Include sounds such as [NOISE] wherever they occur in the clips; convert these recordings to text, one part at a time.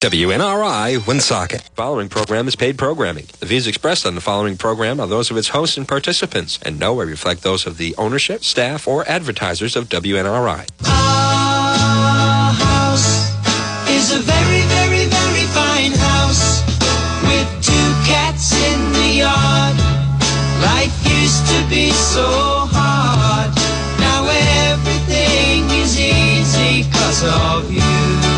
WNRI Woonsocket. Following program is paid programming. The views expressed on the following program are those of its hosts and participants, and nowhere reflect those of the ownership, staff, or advertisers of WNRI. Our house is a very, very, very fine house with two cats in the yard. Life used to be so hard. Now everything is easy because of you.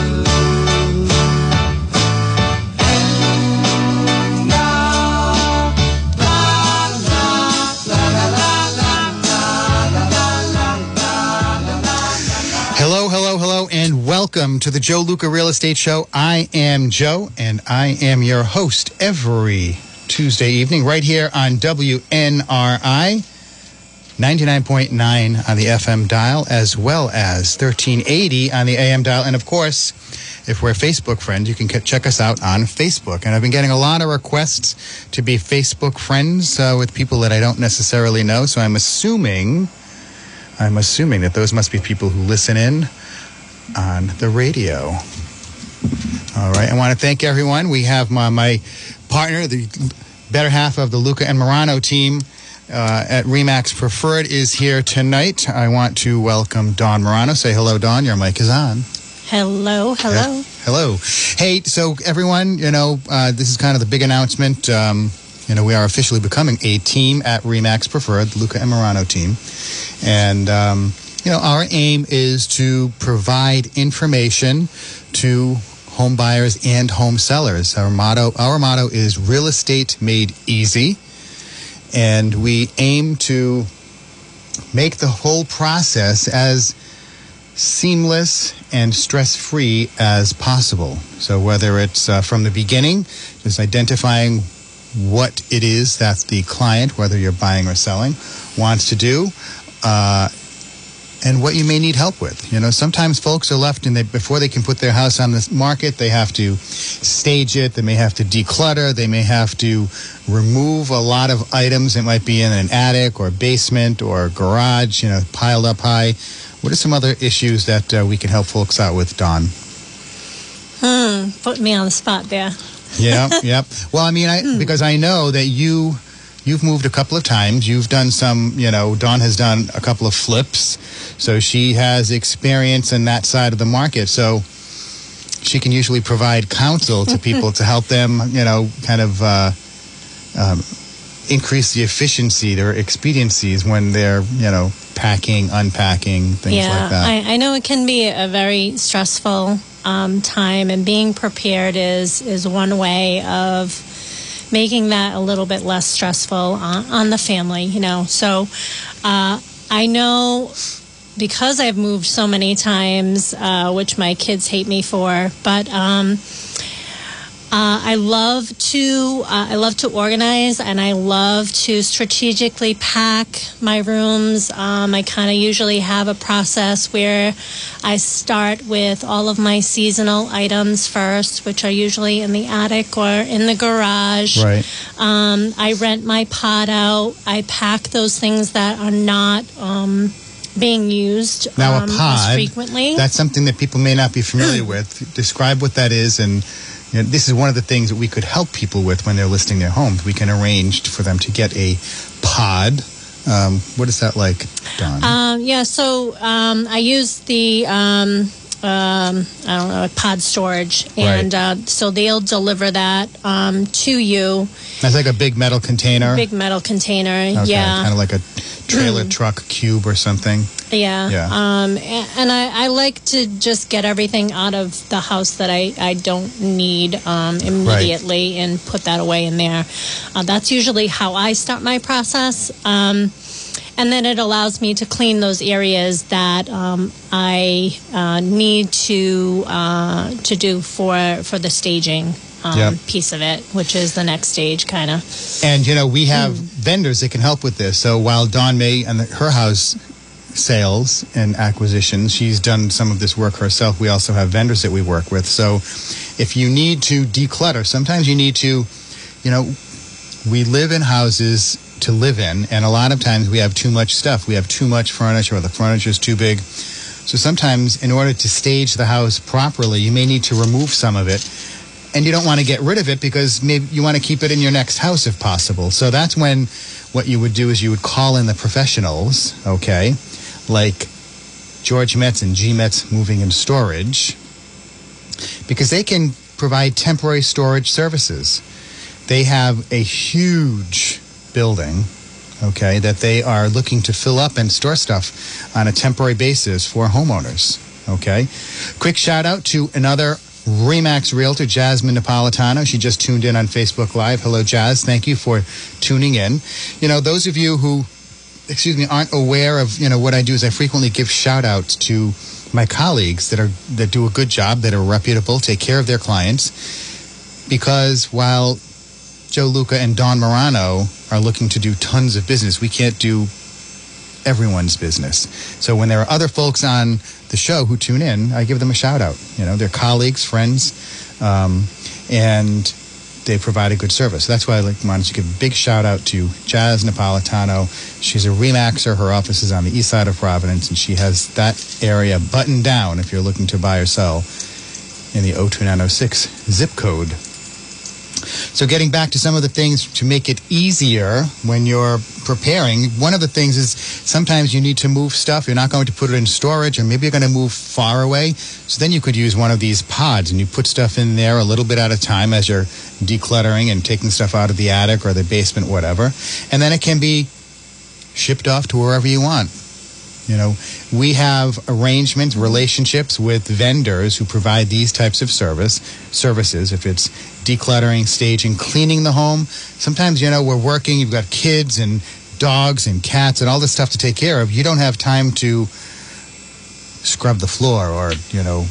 Welcome to the Joe Luca Real Estate Show. I am Joe, and I am your host every Tuesday evening right here on WNRI 99.9 on the FM dial, as well as 1380 on the AM dial. And of course, if we're Facebook friends, you can check us out on Facebook. And I've been getting a lot of requests to be Facebook friends uh, with people that I don't necessarily know. So I'm assuming. I'm assuming that those must be people who listen in on the radio. All right. I want to thank everyone. We have my, my partner, the better half of the Luca and Murano team uh, at Remax Preferred, is here tonight. I want to welcome Dawn Murano. Say hello, Dawn. Your mic is on. Hello, hello. Yeah. Hello. Hey, so everyone, you know, uh, this is kind of the big announcement. Um, you know, we are officially becoming a team at Remax Preferred, the Luca and Murano team. And, um, you know, our aim is to provide information to home buyers and home sellers. Our motto, our motto is real estate made easy. And we aim to make the whole process as seamless and stress free as possible. So, whether it's uh, from the beginning, just identifying what it is that the client, whether you're buying or selling, wants to do, uh, and what you may need help with. You know, sometimes folks are left and they before they can put their house on the market, they have to stage it. They may have to declutter. They may have to remove a lot of items that might be in an attic or basement or garage. You know, piled up high. What are some other issues that uh, we can help folks out with, Dawn? Hmm, put me on the spot there. Yeah, [LAUGHS] yep. Well, I mean, I because I know that you you've moved a couple of times. You've done some, you know, Dawn has done a couple of flips, so she has experience in that side of the market. So she can usually provide counsel to [LAUGHS] people to help them, you know, kind of uh, um, increase the efficiency, their expediencies when they're, you know, packing, unpacking, things yeah, like that. I, I know it can be a very stressful um, time, and being prepared is is one way of making that a little bit less stressful on, on the family. You know, so uh, I know because I've moved so many times, uh, which my kids hate me for, but. Um, uh, I love to uh, I love to organize and I love to strategically pack my rooms. Um, I kind of usually have a process where I start with all of my seasonal items first, which are usually in the attic or in the garage. Right. Um, I rent my pod out. I pack those things that are not. Um, being used Now, um, a as pod, frequently. that's something that people may not be familiar with. Describe what that is. And you know, this is one of the things that we could help people with when they're listing their homes. We can arrange for them to get a pod. Um, what is that like, Dawn? Um, yeah, so um, I use the um, I don't know pod storage, and uh, so they'll deliver that um, to you. That's like a big metal container. Big metal container. okay, yeah, kind of like a trailer [CLEARS THROAT] truck cube or something. yeah. Yeah. Um, and I, I like to just get everything out of the house that I, I don't need um, immediately and put that away in there. Uh, that's usually how I start my process. Um, and then it allows me to clean those areas that um, I uh, need to uh, to do for for the staging um, Yep. piece of it, which is the next stage, kind of. And you know, we have Hmm. vendors that can help with this. So while Dawn May and her house sales and acquisitions, she's done some of this work herself. We also have vendors that we work with. So if you need to declutter, sometimes you need to, you know, we live in houses to live in, and a lot of times we have too much stuff. We have too much furniture, or the furniture is too big. So sometimes, in order to stage the house properly, you may need to remove some of it and you don't want to get rid of it because maybe you want to keep it in your next house if possible. So that's when what you would do is you would call in the professionals, okay, like George Metz and G Metz Moving and Storage, because they can provide temporary storage services. They have a huge building, okay, that they are looking to fill up and store stuff on a temporary basis for homeowners, okay. Quick shout out to another Remax Realtor, Jasmine Napolitano. She just tuned in on Facebook Live. Hello, Jazz. Thank you for tuning in. You know, those of you who, excuse me, aren't aware of, you know, what I do is I frequently give shout outs to my colleagues that are that do a good job, that are reputable, take care of their clients. Because while Joe Luca and Dawn Murano are looking to do tons of business, we can't do everyone's business. So when there are other folks on the show who tune in, I give them a shout out. You know, they're colleagues, friends, um, and they provide a good service. That's why I like, wanted to give a big shout out to Jazz Napolitano. She's a Remaxer. Her office is on the east side of Providence, and she has that area buttoned down if you're looking to buy or sell in the 02906 zip code. So, getting back to some of the things to make it easier when you're preparing, one of the things is sometimes you need to move stuff. You're not going to put it in storage, or maybe you're going to move far away. So, then you could use one of these pods and you put stuff in there a little bit at a time as you're decluttering and taking stuff out of the attic or the basement, whatever. And then it can be shipped off to wherever you want. You know, we have arrangements, relationships with vendors who provide these types of service services. If it's decluttering, staging, cleaning the home, sometimes you know we're working. You've got kids and dogs and cats and all this stuff to take care of. You don't have time to scrub the floor or you know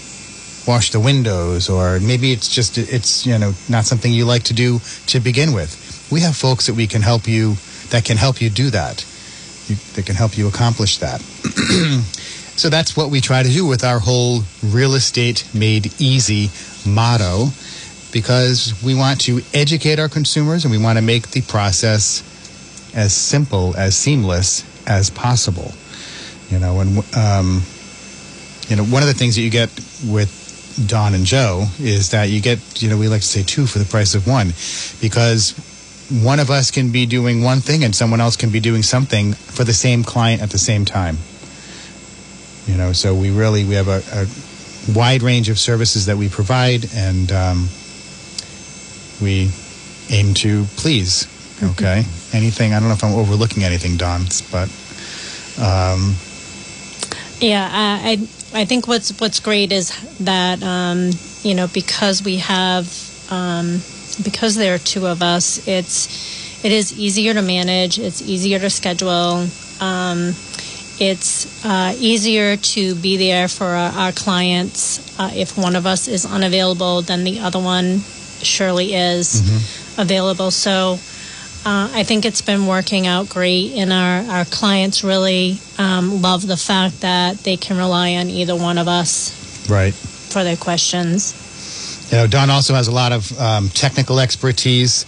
wash the windows or maybe it's just it's you know not something you like to do to begin with. We have folks that we can help you that can help you do that you, that can help you accomplish that. [CLEARS THROAT] so that's what we try to do with our whole real estate made easy motto because we want to educate our consumers and we want to make the process as simple, as seamless as possible. You know, and um, you know, one of the things that you get with Dawn and Joe is that you get, you know, we like to say two for the price of one because one of us can be doing one thing and someone else can be doing something for the same client at the same time. You know, so we really we have a, a wide range of services that we provide, and um, we aim to please. Okay, anything? I don't know if I'm overlooking anything, Dawn, but um, Yeah, I I I think what's what's great is that um, you know because we have um, because there are two of us, it's it is easier to manage. It's easier to schedule. Um, it's uh, easier to be there for our, our clients uh, if one of us is unavailable then the other one surely is available. So uh, I think it's been working out great, and our, our clients really um, love the fact that they can rely on either one of us right. for their questions. You know, Dawn also has a lot of um, technical expertise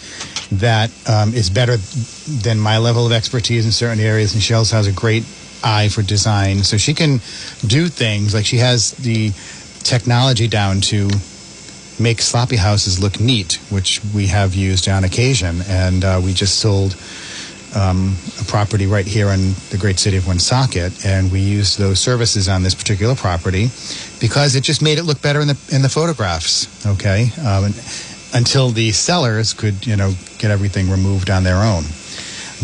that um, is better than my level of expertise in certain areas, and she also has a great eye for design. So she can do things like she has the technology down to make sloppy houses look neat, which we have used on occasion. And uh, we just sold um, a property right here in the great city of Woonsocket, and we used those services on this particular property because it just made it look better in the in the photographs. Okay, um, until the sellers could you know get everything removed on their own.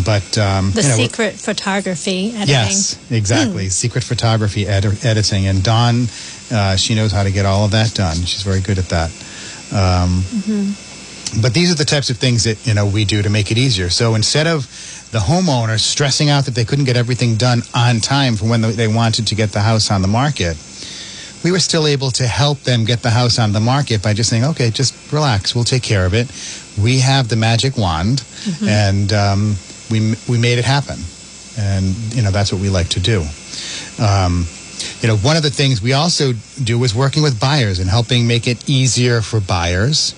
But um, The you know, secret photography editing. Yes, exactly. Secret photography ed- editing, and Dawn, uh, she knows how to get all of that done. She's very good at that. Um, But these are the types of things that you know we do to make it easier. So instead of the homeowner stressing out that they couldn't get everything done on time for when they wanted to get the house on the market, we were still able to help them get the house on the market by just saying, "Okay, just relax. We'll take care of it. We have the magic wand, and um, we we made it happen." And you know that's what we like to do. Um, you know, one of the things we also do is working with buyers and helping make it easier for buyers.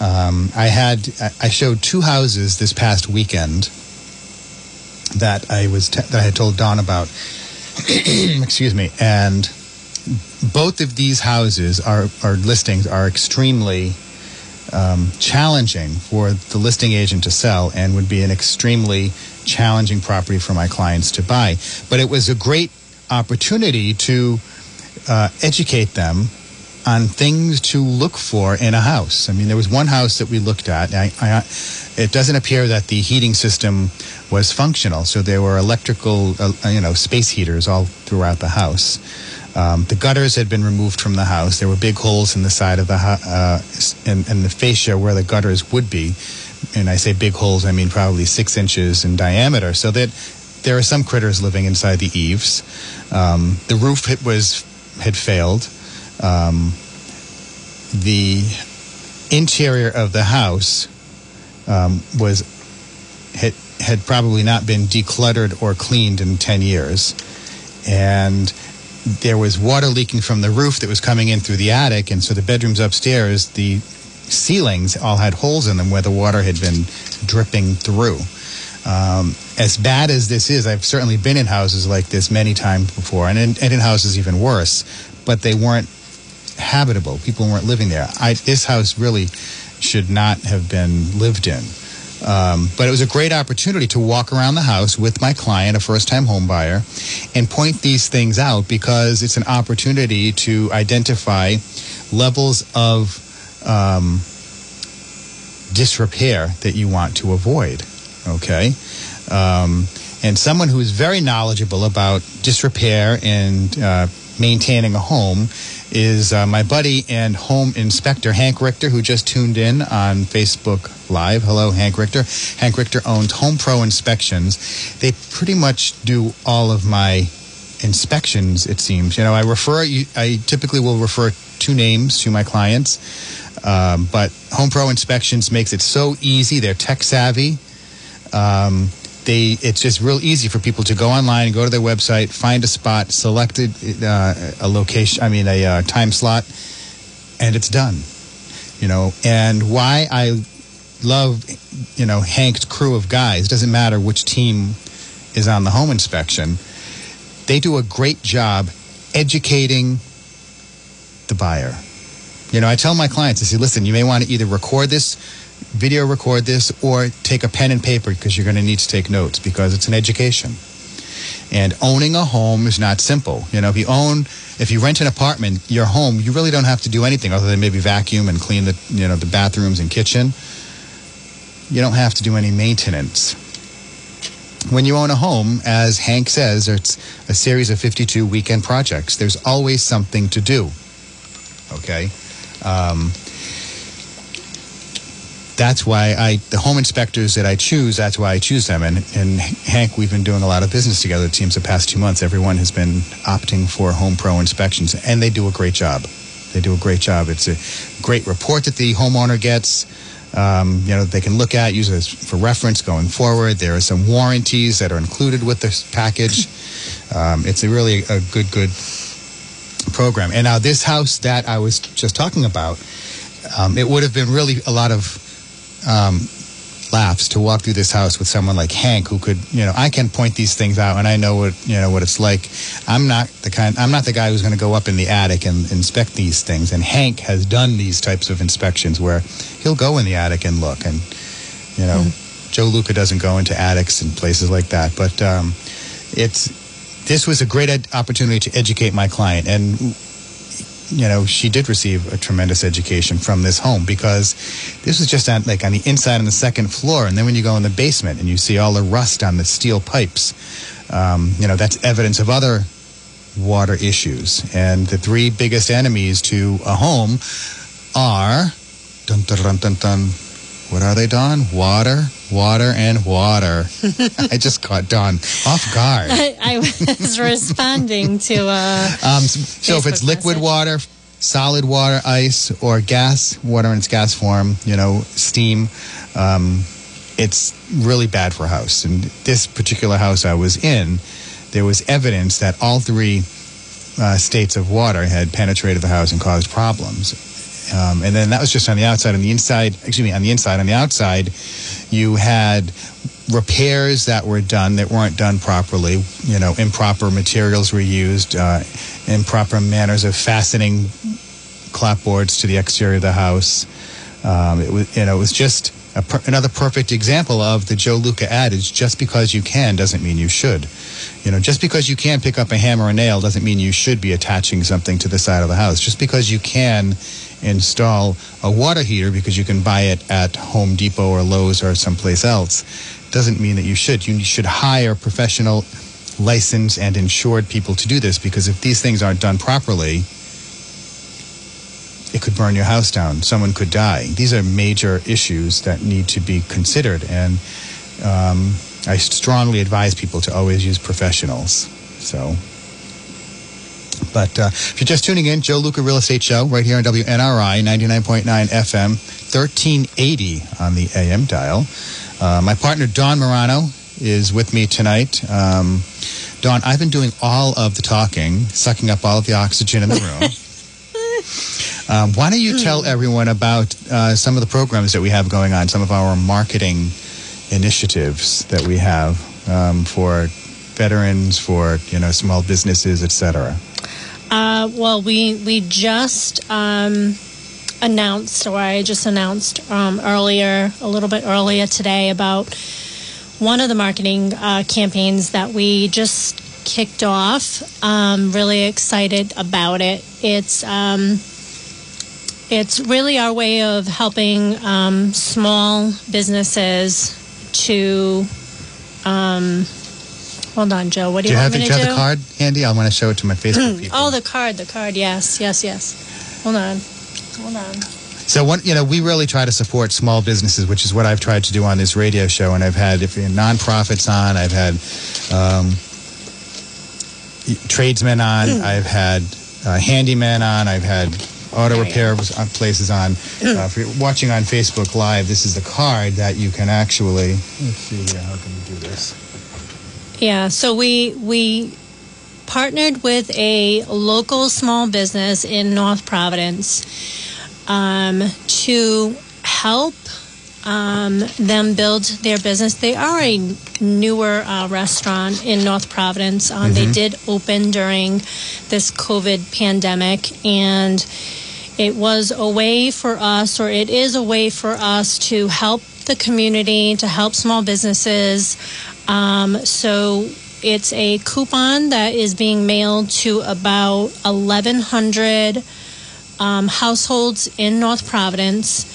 Um, I had I- showed two houses this past weekend that I was t- that I had told Dawn about. [CLEARS THROAT] Excuse me, and both of these houses are are listings are extremely um, challenging for the listing agent to sell and would be an extremely challenging property for my clients to buy. But it was a great opportunity to uh, educate them on things to look for in a house. I mean, there was one house that we looked at. I, I, it doesn't appear that the heating system was functional, so there were electrical, uh, you know, space heaters all throughout the house. Um, the gutters had been removed from the house. There were big holes in the side of the uh, the fascia where the gutters would be. And I say big holes, I mean probably six inches in diameter. So that there are some critters living inside the eaves. Um, the roof it was had failed. Um, the interior of the house um, was had had probably not been decluttered or cleaned in ten years, and there was water leaking from the roof that was coming in through the attic, and so the bedrooms upstairs, the ceilings all had holes in them where the water had been dripping through. Um, as bad as this is, I've certainly been in houses like this many times before, and in, and in houses even worse, but they weren't habitable. People weren't living there. I, this house really should not have been lived in. Um, but it was a great opportunity to walk around the house with my client, a first time home buyer, and point these things out because it's an opportunity to identify levels of um, disrepair that you want to avoid. Okay? Um, and someone who is very knowledgeable about disrepair and uh, maintaining a home is uh, my buddy and home inspector Hank Richter, who just tuned in on Facebook Live. Hello, Hank Richter. Hank Richter owns Home Pro Inspections. They pretty much do all of my inspections. It seems. You know, I refer. I typically will refer two names to my clients, um, but Home Pro Inspections makes it so easy. They're tech savvy. Um, they it's just real easy for people to go online go to their website, find a spot, select a, uh, a location, I mean a uh, time slot, and it's done. You know, and why I love you know Hank's crew of guys doesn't matter which team is on the home inspection. They do a great job educating the buyer. You know, I tell my clients, I say, listen, you may want to either record this video record this or take a pen and paper because you're going to need to take notes because it's an education. And owning a home is not simple. You know, if you own, if you rent an apartment, your home, you really don't have to do anything other than maybe vacuum and clean the, you know, the bathrooms and kitchen. You don't have to do any maintenance. When you own a home, as Hank says, it's a series of 52 weekend projects. There's always something to do. Okay? Um, that's why I the home inspectors that I choose. That's why I choose them. And and Hank, we've been doing a lot of business together. It seems the past two months, everyone has been opting for Home Pro inspections, and they do a great job. They do a great job. It's a great report that the homeowner gets. Um, you know, they can look at, use it for reference going forward. There are some warranties that are included with this package. [LAUGHS] Um, it's a really a good, good program. And now this house that I was just talking about, um, it would have been really a lot of um, laughs to walk through this house with someone like Hank, who could, you know, I can point these things out, and I know what you know what it's like. I'm not the kind. I'm not the guy who's going to go up in the attic and inspect these things. And Hank has done these types of inspections where he'll go in the attic and look, and you know, mm-hmm. Joe Luca doesn't go into attics and places like that. But um, it's this was a great ed- opportunity to educate my client and you know, she did receive a tremendous education from this home because this was just on, like on the inside on the second floor. And then when you go in the basement and you see all the rust on the steel pipes, um, you know, that's evidence of other water issues. And the three biggest enemies to a home are dun dun dun dun dun. What are they, Dawn? Water, water, and water. I just caught Dawn off guard. I, I was responding to. Uh, um, so, if it's liquid message. water, solid water, ice, or gas, water in its gas form, you know, steam, um, it's really bad for a house. And this particular house I was in, there was evidence that all three uh, states of water had penetrated the house and caused problems. Um, and then that was just on the outside. On the inside, excuse me, on the inside, on the outside, you had repairs that were done that weren't done properly. You know, improper materials were used, uh, improper manners of fastening clapboards to the exterior of the house. Um, it was, you know, it was just per- another perfect example of the Joe Luca adage: just because you can doesn't mean you should. You know, just because you can pick up a hammer and nail doesn't mean you should be attaching something to the side of the house. Just because you can install a water heater because you can buy it at Home Depot or Lowe's or someplace else doesn't mean that you should. You should hire professional, licensed, and insured people to do this because if these things aren't done properly, it could burn your house down. Someone could die. These are major issues that need to be considered, and um, I strongly advise people to always use professionals. So. But uh, if you're just tuning in, Joe Luca Real Estate Show right here on WNRI 99.9 FM, 1380 on the AM dial. Uh, my partner Dawn Murano is with me tonight. Um, Dawn, I've been doing all of the talking, sucking up all of the oxygen in the room. [LAUGHS] Um, why don't you tell everyone about uh, some of the programs that we have going on, some of our marketing initiatives that we have um, for veterans, for you know small businesses, etc. Uh, well, we we just um, announced, or I just announced um, earlier, a little bit earlier today, about one of the marketing uh, campaigns that we just kicked off. Um, really excited about it. It's um, it's really our way of helping um, small businesses to. Hold on, Joe. What do Do you, you want have, me the, to do you have the card handy? I want to show it to my Facebook people. Oh, the card, the card. Yes, yes, yes. Hold on, hold on. So one, you know, we really try to support small businesses, which is what I've tried to do on this radio show. And I've had if nonprofits on, I've had um, tradesmen on, I've had uh, handymen on, I've had auto repair uh, places on. Uh, if you're watching on Facebook Live, this is the card that you can actually. Let's see here. How can we do this? Yeah, so we we partnered with a local small business in North Providence um, to help um, them build their business. They are a newer uh, restaurant in North Providence. Um, They did open during this COVID pandemic, and it was a way for us, or it is a way for us to help the community, to help small businesses. Um, so it's a coupon that is being mailed to about 1,100 um, households in North Providence.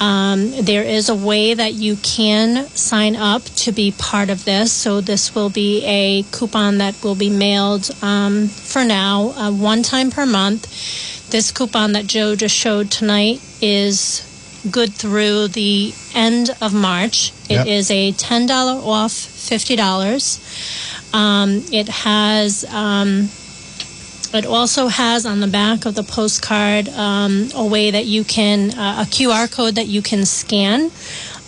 Um, there is a way that you can sign up to be part of this. So this will be a coupon that will be mailed um, for now, uh, one time per month. This coupon that Joe just showed tonight is good through the end of March. Yep. It is a $10 off $50. Um, it has, um, it also has on the back of the postcard um, a way that you can, uh, a QR code that you can scan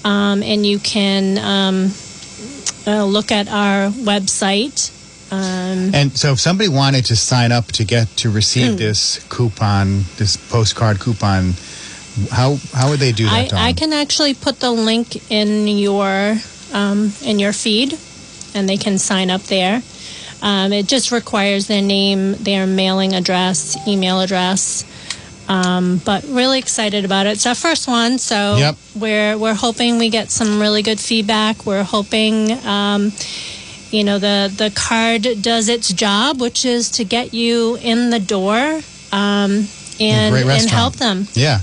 um, and you can um, uh, look at our website. Um, And so, if somebody wanted to sign up to get to receive this coupon, this postcard coupon, how how would they do that? I? I can actually put the link in your um, in your feed, and they can sign up there. Um, it just requires their name, their mailing address, email address. Um, but really excited about it. It's our first one, so Yep. we're we're hoping we get some really good feedback. We're hoping. Um, you know the the card does its job, which is to get you in the door um, and and help them. Yeah,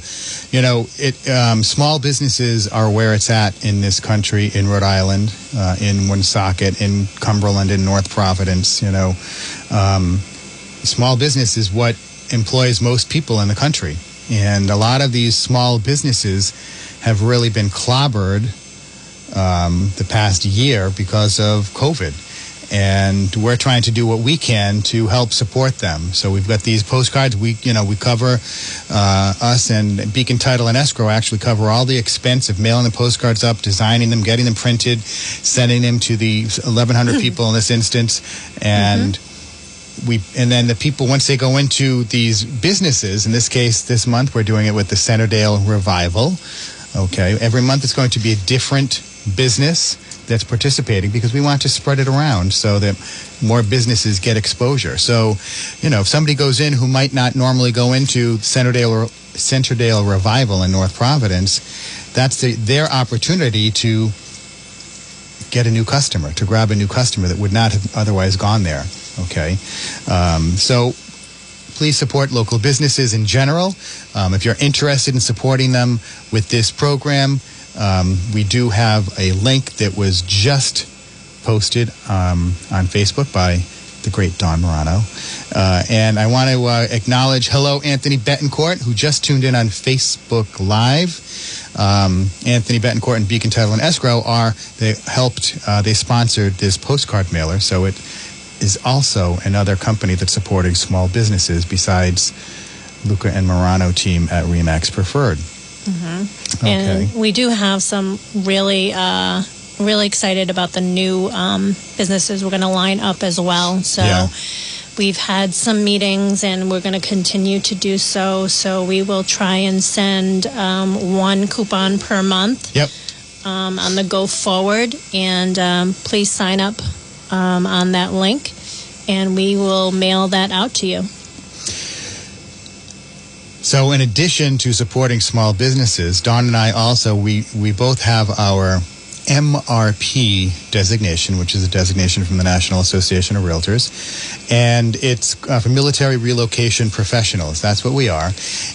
you know, it. Um, small businesses are where it's at in this country, in Rhode Island, uh, in Woonsocket, in Cumberland, in North Providence. You know, um, small business is what employs most people in the country, and a lot of these small businesses have really been clobbered um, the past year because of COVID. And we're trying to do what we can to help support them. So we've got these postcards. We, you know, we cover uh, us and Beacon Title and Escrow actually cover all the expense of mailing the postcards up, designing them, getting them printed, sending them to the 1,100 [CLEARS THROAT] people in this instance, and we and then the people once they go into these businesses in this case this month we're doing it with the Centredale Revival. Okay. Every month it's going to be a different business that's participating because we want to spread it around so that more businesses get exposure. So, you know, if somebody goes in who might not normally go into Centredale Centredale Revival in North Providence, that's the, their opportunity to get a new customer, to grab a new customer that would not have otherwise gone there. Okay, um, so please support local businesses in general. Um, if you're interested in supporting them with this program, um, we do have a link that was just posted um, on Facebook by the great Dawn Murano. Uh, and I want to uh, acknowledge hello, Anthony Betancourt, who just tuned in on Facebook Live. Um, Anthony Betancourt and Beacon Title and Escrow are, they helped, uh, they sponsored this postcard mailer. So it is also another company that's supporting small businesses besides Luca and Murano team at Remax Preferred. Okay. And we do have some really, uh, really excited about the new um, businesses we're going to line up as well. So Yeah. we've had some meetings and we're going to continue to do so. So we will try and send um, one coupon per month Yep. um, on the go forward. And um, please sign up um, on that link and we will mail that out to you. So, in addition to supporting small businesses, Dawn and I also we we both have our MRP designation, which is a designation from the National Association of Realtors, and it's uh, for military relocation professionals. That's what we are,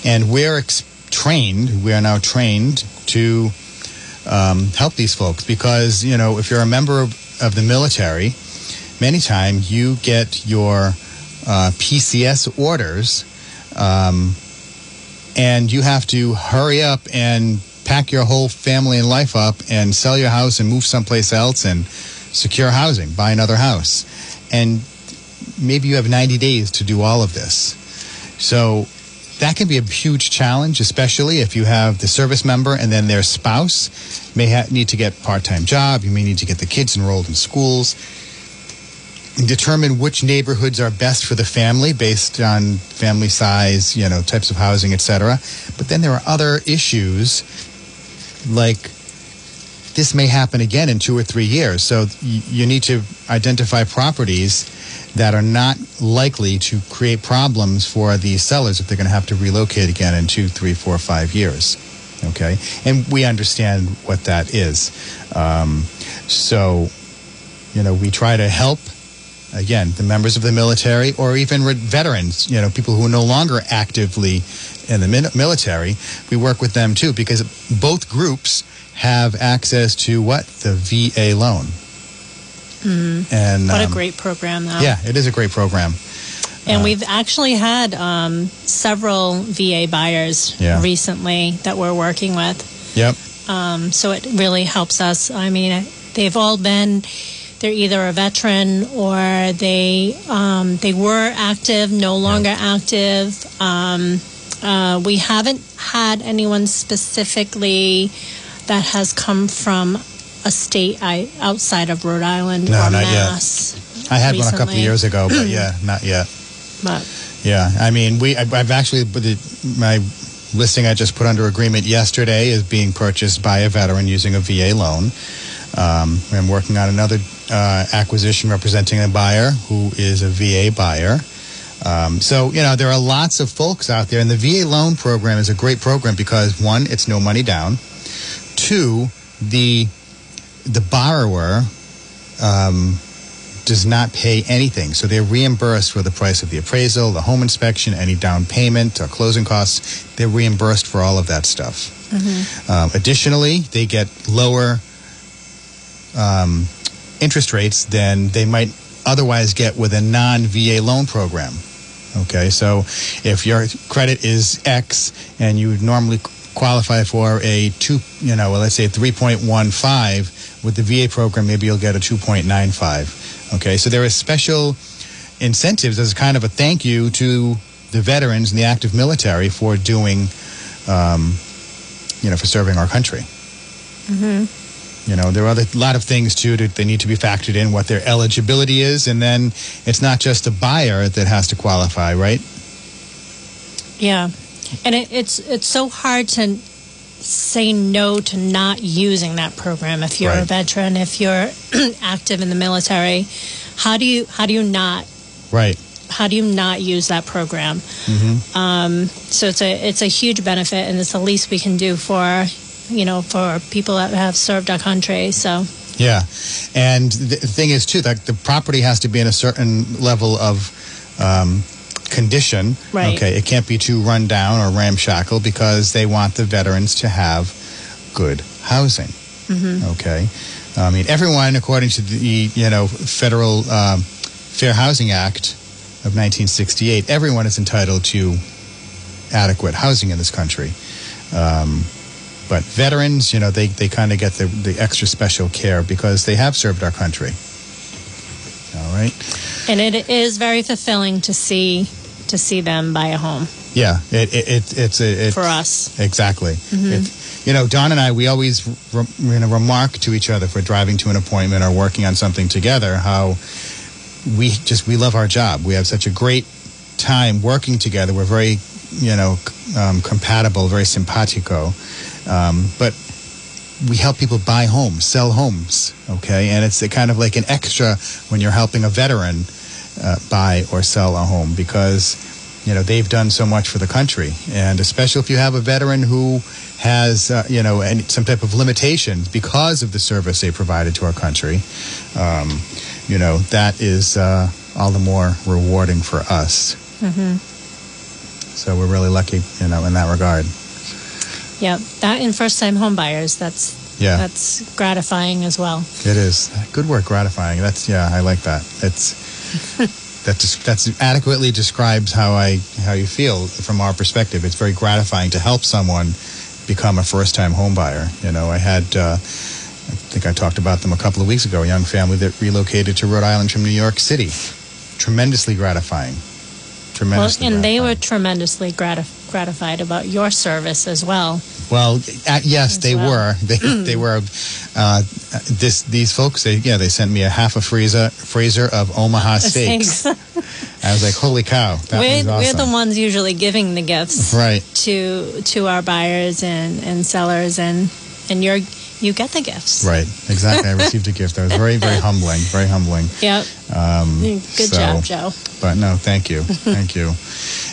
and we're ex- trained. We are now trained to um, help these folks because you know if you're a member of, of the military, many times you get your uh, PCS orders. Um, and you have to hurry up and pack your whole family and life up and sell your house and move someplace else and secure housing, buy another house. And maybe you have 90 days to do all of this. So that can be a huge challenge, especially if you have the service member and then their spouse may ha- need to get part-time job. You may need to get the kids enrolled in schools determine which neighborhoods are best for the family based on family size, you know, types of housing, etc. But then there are other issues like this may happen again in two or three years. So you need to identify properties that are not likely to create problems for the sellers if they're going to have to relocate again in two, three, four, five years. Okay, and we understand what that is. Um, so, you know, we try to help again the members of the military or even re- veterans you know people who are no longer actively in the military we work with them too because both groups have access to what the va loan and What a um, great program, though. yeah it is a great program And Uh, we've actually had um, several VA buyers Yeah. recently that we're working with. yep Um, so it really helps us. I mean, they've all been. They're either a veteran or they um, they were active, no longer active. Um, uh, we haven't had anyone specifically that has come from a state I, outside of Rhode Island No, or not yet. Mass. i had one a couple of years ago but yeah [CLEARS THROAT] not yet But Yeah, I mean, we I've I've actually the, my listing I just put under agreement yesterday is being purchased by a veteran using a VA loan. Um, I'm working on another uh, acquisition representing a buyer who is a VA buyer. Um, so you know there are lots of folks out there, and the VA loan program is a great program because one, it's no money down. Two, the the borrower um, does not pay anything. So they're reimbursed for the price of the appraisal, the home inspection, any down payment, or closing costs. They're reimbursed for all of that stuff. Um, additionally, they get lower um, interest rates than they might otherwise get with a non VA loan program. Okay, so if your credit is X and you would normally qualify for a two, you know, let's say 3.15 with the VA program, maybe you'll get a 2.95. Okay, so there are special incentives as kind of a thank you to the veterans and the active military for doing, um, you know, for serving our country. You know, there are a lot of things too that they need to be factored in, what their eligibility is, and then it's not just the buyer that has to qualify, right? Yeah, and it, it's it's so hard to say no to not using that program if you're a veteran, if you're [CLEARS THROAT] active in the military. How do you how do you not Right. how do you not use that program? Mm-hmm. Um, so it's a it's a huge benefit, and it's the least we can do for you know for people that have served our country. So Yeah, and the thing is too that the property has to be in a certain level of um, condition. Right. Okay, it can't be too run down or ramshackle because they want the veterans to have good housing. Mm-hmm. Okay, I mean everyone, according to the you know federal um, Fair Housing Act of 1968, everyone is entitled to adequate housing in this country. Um, but veterans, you know, they, they kind of get the, the extra special care because they have served our country. All right. and it is very fulfilling to see to see them buy a home Yeah. It, it, it it's a, it, for us. Exactly. It, you know, Dawn and I, we always re, you know, remark to each other for driving to an appointment or working on something together how we just we love our job. We have such a great time working together. We're very, you know, um, compatible, very simpatico. Um, but we help people buy homes, sell homes, okay? And it's a kind of like an extra when you're helping a veteran uh, buy or sell a home because you know they've done so much for the country, and especially if you have a veteran who has uh, you know any, some type of limitations because of the service they provided to our country, um, you know that is uh, all the more rewarding for us. hmm So we're really lucky, you know, in that regard. Yeah, that and first time homebuyers. That's Yeah. that's gratifying as well. It is good work, gratifying. That's yeah, I like that. It's [LAUGHS] that des- that's adequately describes how I how you feel from our perspective. It's very gratifying to help someone become a first time homebuyer. You know, I had uh, I think I talked about them a couple of weeks ago. A young family that relocated to Rhode Island from New York City. Tremendously gratifying. Tremendously, Well, and they were gratifying. tremendously gratif- gratified about your service as well. Well, uh, yes, As they well. were. They [CLEARS THROAT] they were. Uh, this these folks. They, yeah, they sent me a half a freezer freezer of Omaha [LAUGHS] steaks. I was like, holy cow, that we're, was awesome. we're the ones usually giving the gifts right. to to our buyers and, and sellers, and and you're you get the gifts. Right, exactly. I [LAUGHS] received a gift. That was very, very humbling. Very humbling. Yep. Um, Good so- job, Joe. But no, thank you, thank you. [LAUGHS]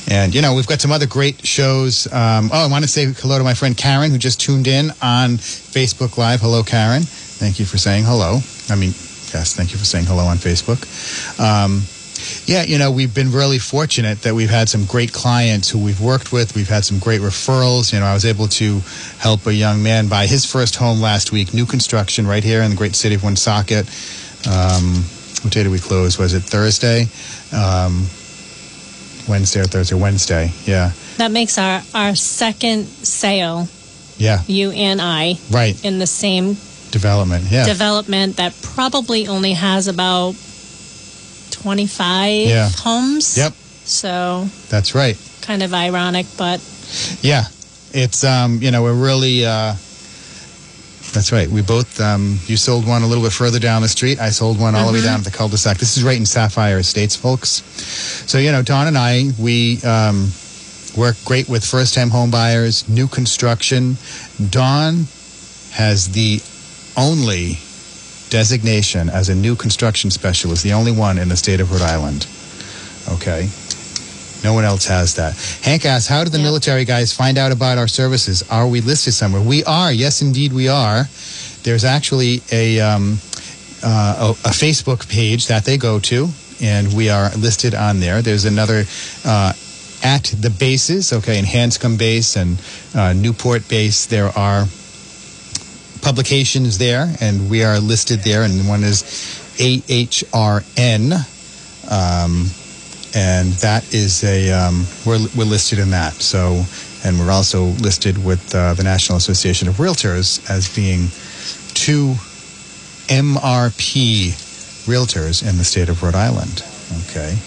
And you know, we've got some other great shows. Um, oh, I want to say hello to my friend Karen, who just tuned in on Facebook Live. Hello, Karen. Thank you for saying hello. I mean, yes, thank you for saying hello on Facebook. Um, yeah, you know, we've been really fortunate that we've had some great clients who we've worked with. We've had some great referrals. You know, I was able to help a young man buy his first home last week, new construction right here in the great city of Woonsocket. Um, what day did we close? Was it Thursday? Um, Wednesday or Thursday? Wednesday. Yeah. That makes our our second sale, Yeah. you and I, Right. in the same Development. Yeah. development that probably only has about twenty five Yeah. homes. Yep. So That's right. kind of ironic, but Yeah, it's um, you know we're really. Uh, that's right. We both. Um, you sold one a little bit further down the street. I sold one all the way down at the cul-de-sac. This is right in Sapphire Estates, folks. So you know, Dawn and I, we um, work great with first-time home buyers, new construction. Dawn has the only designation as a new construction specialist, the only one in the state of Rhode Island. Okay. No one else has that. Hank asks, how do the Yeah. military guys find out about our services? Are we listed somewhere? We are. Yes, indeed, we are. There's actually a, um, uh, a, a Facebook page that they go to, and we are listed on there. There's another uh, at the bases, okay, in Hanscom Base and uh, Newport Base. There are publications there, and we are listed there, and one is AHRN. Um, and that is a um, we're, we're listed in that. So, and we're also listed with uh, the National Association of Realtors as being two MRP realtors in the state of Rhode Island. Okay.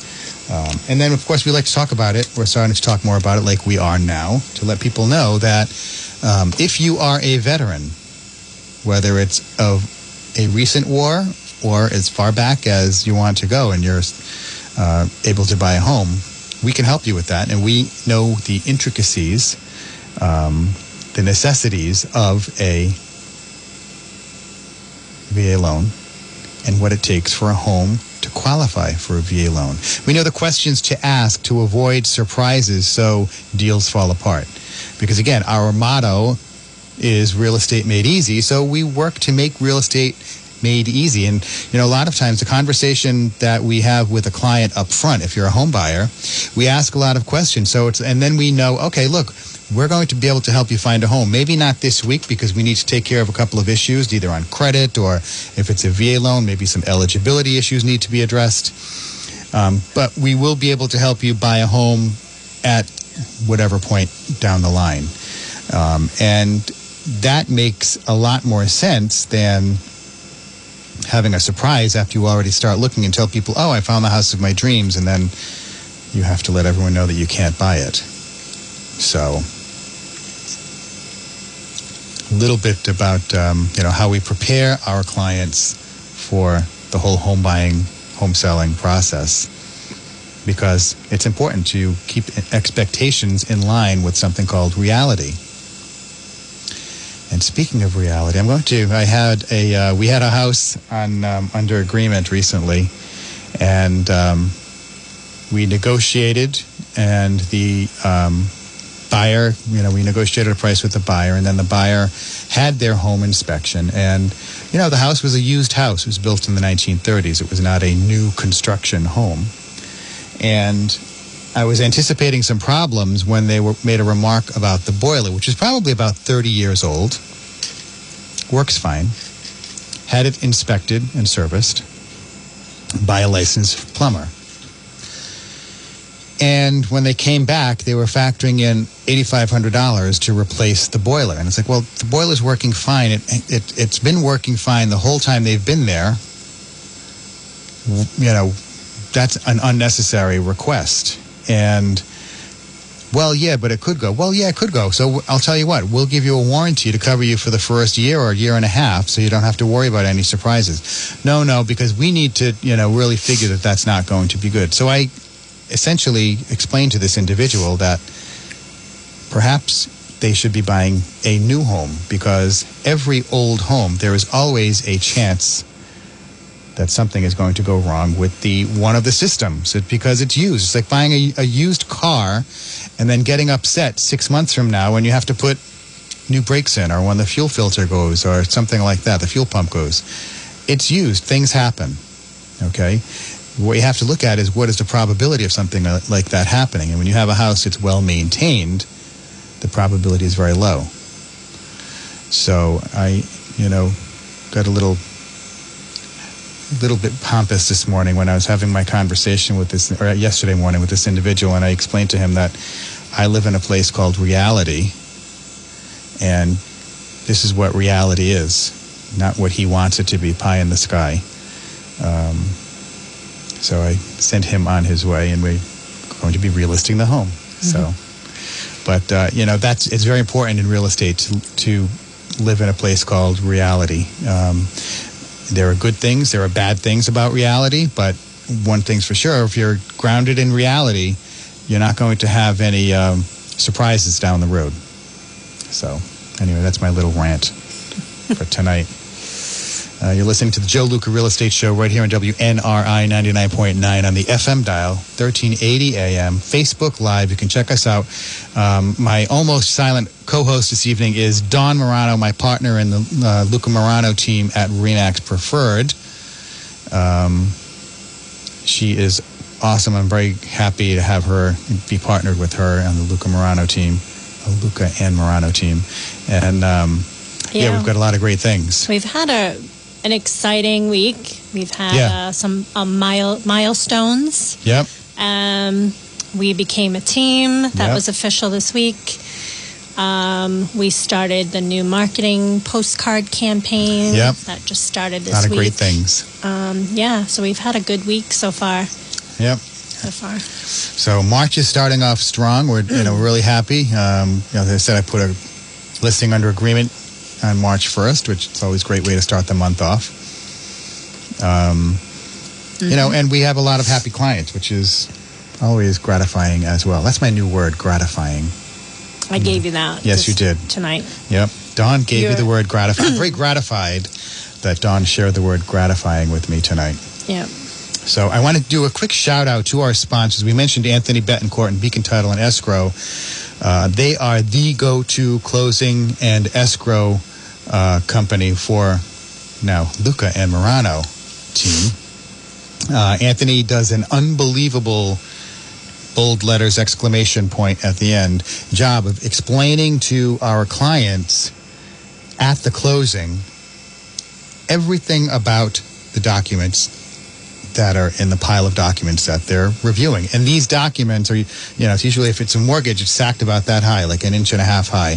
Um, and then, of course, we like to talk about it. We're starting to talk more about it like we are now to let people know that um, if you are a veteran, whether it's of a recent war or as far back as you want to go and you're uh, able to buy a home, we can help you with that. And we know the intricacies um, the necessities of a VA loan and what it takes for a home to qualify for a VA loan. We know the questions to ask to avoid surprises so deals fall apart. Because again, our motto is real estate made easy, so we work to make real estate made easy. And you know, a lot of times the conversation that we have with a client up front, if you're a home buyer, we ask a lot of questions. So it's and then we know, okay, look, we're going to be able to help you find a home. Maybe not this week because we need to take care of a couple of issues, either on credit or if it's a VA loan, maybe some eligibility issues need to be addressed. Um, but we will be able to help you buy a home at whatever point down the line. Um, and that makes a lot more sense than having a surprise after you already start looking and tell people, oh, I found the house of my dreams, and then you have to let everyone know that you can't buy it. So, a little bit about um, you know how we prepare our clients for the whole home buying, home selling process, because it's important to keep expectations in line with something called reality. And speaking of reality, I'm going to. I had a. Uh, we had a house on um, under agreement recently, and um, we negotiated, and the um, buyer. You know, we negotiated a price with the buyer, and then the buyer had their home inspection, and you know, the house was a used house. It was built in the 1930s. It was not a new construction home, and I was anticipating some problems when they were made a remark about the boiler, which is probably about 30 years old. Works fine. Had it inspected and serviced by a licensed plumber. And when they came back, they were factoring in $8,500 to replace the boiler. And it's like, well, the boiler's working fine. It, it, it's been working fine the whole time they've been there. You know, that's an unnecessary request. And well, yeah, but it could go. Well, yeah, it could go. So I'll tell you what, we'll give you a warranty to cover you for the first year or a year and a half, so you don't have to worry about any surprises. No, no, because we need to, you know, really figure that that's not going to be good. So I essentially explained to this individual that perhaps they should be buying a new home because every old home there is always a chance that something is going to go wrong with the one of the systems because it's used. It's like buying a, a used car and then getting upset six months from now when you have to put new brakes in or when the fuel filter goes or something like that, the fuel pump goes. It's used. Things happen. Okay? What you have to look at is what is the probability of something like that happening. And when you have a house that's well maintained, the probability is very low. So I, you know, got a little little bit pompous this morning when I was having my conversation with this, or yesterday morning with this individual, and I explained to him that I live in a place called reality, and this is what reality is, not what he wants it to be, pie in the sky. Um, so I sent him on his way, and we're going to be relisting the home. So, but uh, you know, that's it's very important in real estate to, to live in a place called reality. Um, there are good things, there are bad things about reality, but one thing's for sure: if you're grounded in reality, you're not going to have any um, surprises down the road. So, anyway, that's my little rant for tonight. Uh, you're listening to the Joe Luca Real Estate Show right here on WNRI 99.9 on the FM dial, 1380 AM, Facebook Live. You can check us out. Um, my almost silent co host this evening is Dawn Marano, my partner in the uh, Luca Marano team at Remax Preferred. Um, she is awesome. I'm very happy to have her be partnered with her on the Luca Marano team, the Luca and Marano team. And um, yeah. Yeah. we've got a lot of great things. We've had a an exciting week. We've had Yeah. uh, some uh, mile, milestones. Yep. Um, we became a team. That Yep. was official this week. Um, we started the new marketing postcard campaign. Yep. That just started A this lot of week. great things. Um, yeah, so we've had a good week so far. Yep. So far. So March is starting off strong. We're you know really happy. Um, you know, as I said, I put a listing under agreement on March 1st, which is always a great way to start the month off. Um, You know, and we have a lot of happy clients, which is always gratifying as well. That's my new word, gratifying. I gave you that. Yes, you did. tonight. Yep. Dawn gave you You're- the word gratifying. I'm [CLEARS THROAT] very gratified that Dawn shared the word gratifying with me tonight. Yeah. So I want to do a quick shout out to our sponsors. We mentioned Anthony Betancourt and Beacon Title and Escrow. Uh, they are the go-to closing and escrow uh, company for now Luca and Marano team. Uh, Anthony does an unbelievable bold letters exclamation point at the end job of explaining to our clients at the closing everything about the documents that are in the pile of documents that they're reviewing. And these documents are, you know, it's usually if it's a mortgage, it's stacked about that high, like an inch and a half high.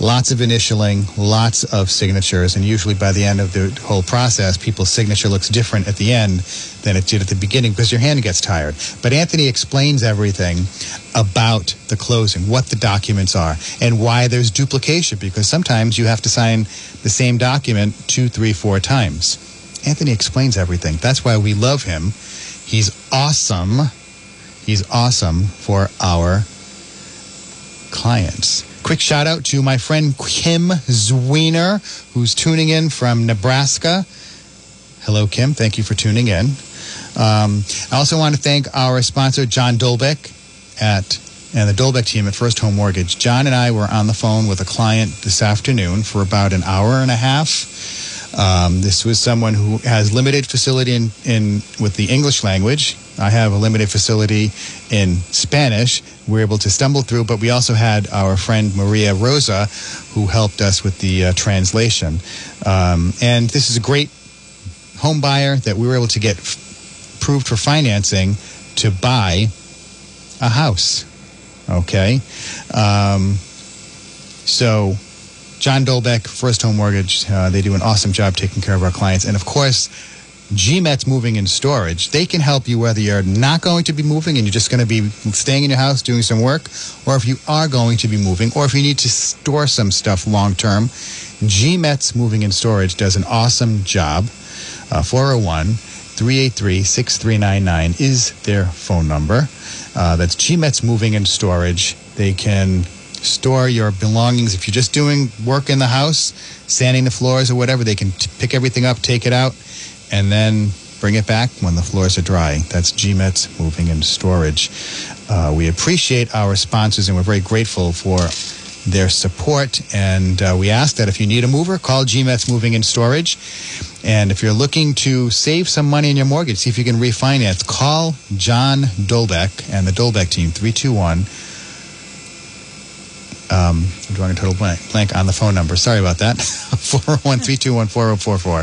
Lots of initialing, lots of signatures, and usually by the end of the whole process, people's signature looks different at the end than it did at the beginning because your hand gets tired. But Anthony explains everything about the closing, what the documents are, and why there's duplication because sometimes you have to sign the same document two, three, four times. Anthony explains everything. That's why we love him. He's awesome. He's awesome for our clients. Quick shout out to my friend Kim Zwiener, who's tuning in from Nebraska. Hello, Kim. Thank you for tuning in. Um, I also want to thank our sponsor, John Dolbeck at and the Dolbeck team at First Home Mortgage. John and I were on the phone with a client this afternoon for about an hour and a half. Um, this was someone who has limited facility in, in with the English language. I have a limited facility in Spanish. We were able to stumble through, but we also had our friend Maria Rosa, who helped us with the uh, translation. Um, and this is a great home buyer that we were able to get f- approved for financing to buy a house. Okay, um, so John Dolbeck, First Home Mortgage, uh, they do an awesome job taking care of our clients. And of course, GMET's Moving and Storage, they can help you whether you're not going to be moving and you're just going to be staying in your house doing some work, or if you are going to be moving, or if you need to store some stuff long term. GMET's Moving and Storage does an awesome job. Uh, 401 383 6399 is their phone number. Uh, that's GMET's Moving and Storage. They can store your belongings. If you're just doing work in the house, sanding the floors or whatever, they can t- pick everything up, take it out, and then bring it back when the floors are dry. That's GMET's Moving and Storage. Uh, we appreciate our sponsors and we're very grateful for their support. And uh, we ask that if you need a mover, call GMET's Moving and Storage. And if you're looking to save some money in your mortgage, see if you can refinance, call John Dolbeck and the Dolbeck team, 321 um, I'm drawing a total blank, on the phone number. Sorry about that. [LAUGHS] 401 321 4044.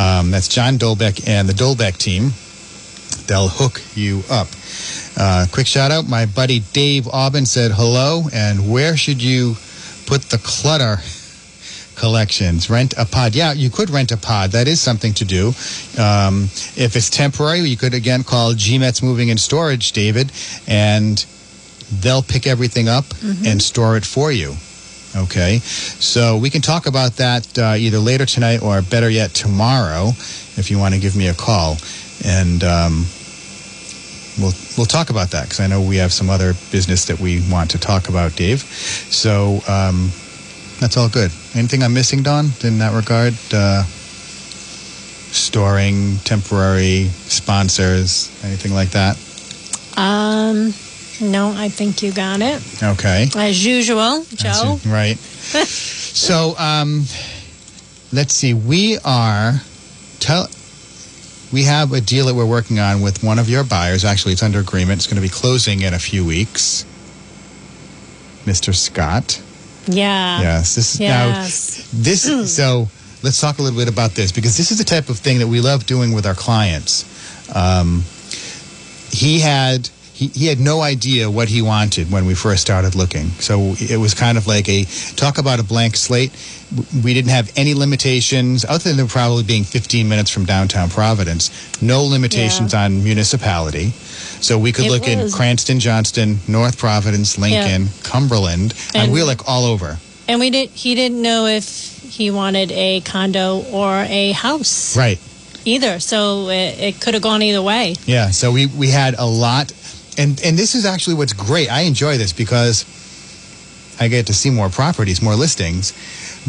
Um, That's John Dolbeck and the Dolbeck team. They'll hook you up. Uh, quick shout out. My buddy Dave Aubin said hello. And where should you put the clutter [LAUGHS] collections? Rent a pod. Yeah, you could rent a pod. That is something to do. Um, if it's temporary, you could again call GMET's Moving and Storage, David, and they'll pick everything up and store it for you. Okay, so we can talk about that uh, either later tonight or better yet tomorrow, if you want to give me a call, and um, we'll we'll talk about that because I know we have some other business that we want to talk about, Dave. So um, that's all good. Anything I'm missing, Dawn, in that regard? Uh, storing, temporary sponsors, anything like that? Um, no, I think you got it. Okay. As usual, Joe. It, Right. [LAUGHS] so um, let's see. We are tell. We have a deal that we're working on with one of your buyers. Actually, it's under agreement. It's going to be closing in a few weeks. Mr. Scott. Yeah. Yes. This Yes. now this [CLEARS THROAT] so let's talk a little bit about this because this is the type of thing that we love doing with our clients. Um, he had he, he had no idea what he wanted when we first started looking. So it was kind of like a talk about a blank slate. We didn't have any limitations other than probably being 15 minutes from downtown Providence. No limitations on municipality. So we could It look in Cranston, Johnston, North Providence, Lincoln, Cumberland, and, And- we were like all over. And we did. He didn't know if he wanted a condo or a house Right. either. So it, it could have gone either way. Yeah, so we, we had a lot, and and this is actually what's great. I enjoy this because I get to see more properties, more listings.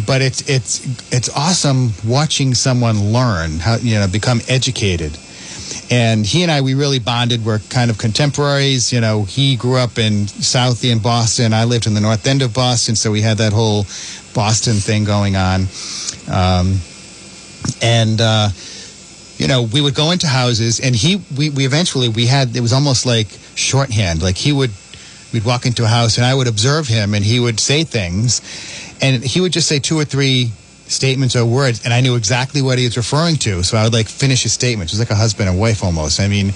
But it's it's it's awesome watching someone learn how you know become educated. And he and I, we really bonded. We're kind of contemporaries. You know, he grew up in Southie in Boston. I lived in the North End of Boston, so we had that whole Boston thing going on. Um, and uh, you know, we would go into houses, and he, we, we eventually we had it was almost like shorthand. Like he would, we'd walk into a house, and I would observe him, and he would say things, and he would just say two or three statements or words, and I knew exactly what he was referring to. So I would like finish his statement. It was like a husband and wife almost. I mean.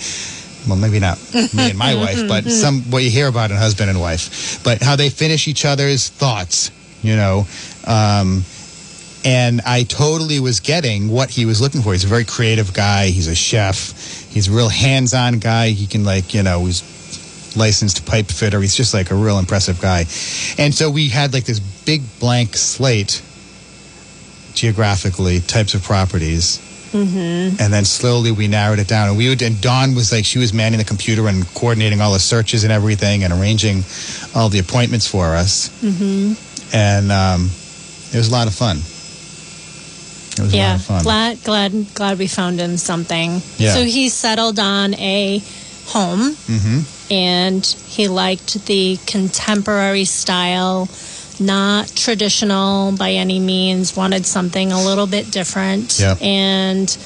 Well, maybe not me and my wife, but [LAUGHS] some what you hear about in husband and wife. But how they finish each other's thoughts, you know. Um, and I totally was getting what he was looking for. He's a very creative guy. He's a chef. He's a real hands-on guy. He can like you know he's licensed pipe fitter. He's just like a real impressive guy. And so we had like this big blank slate geographically types of properties. Mm-hmm. And then slowly we narrowed it down. And we would, and Dawn was like, she was manning the computer and coordinating all the searches and everything and arranging all the appointments for us. Mm-hmm. And um, it was a lot of fun. It was Yeah, glad glad glad we found him something. Yeah. So he settled on a home, Mm-hmm. and he liked the contemporary style, not traditional by any means. Wanted something a little bit different. Yep. And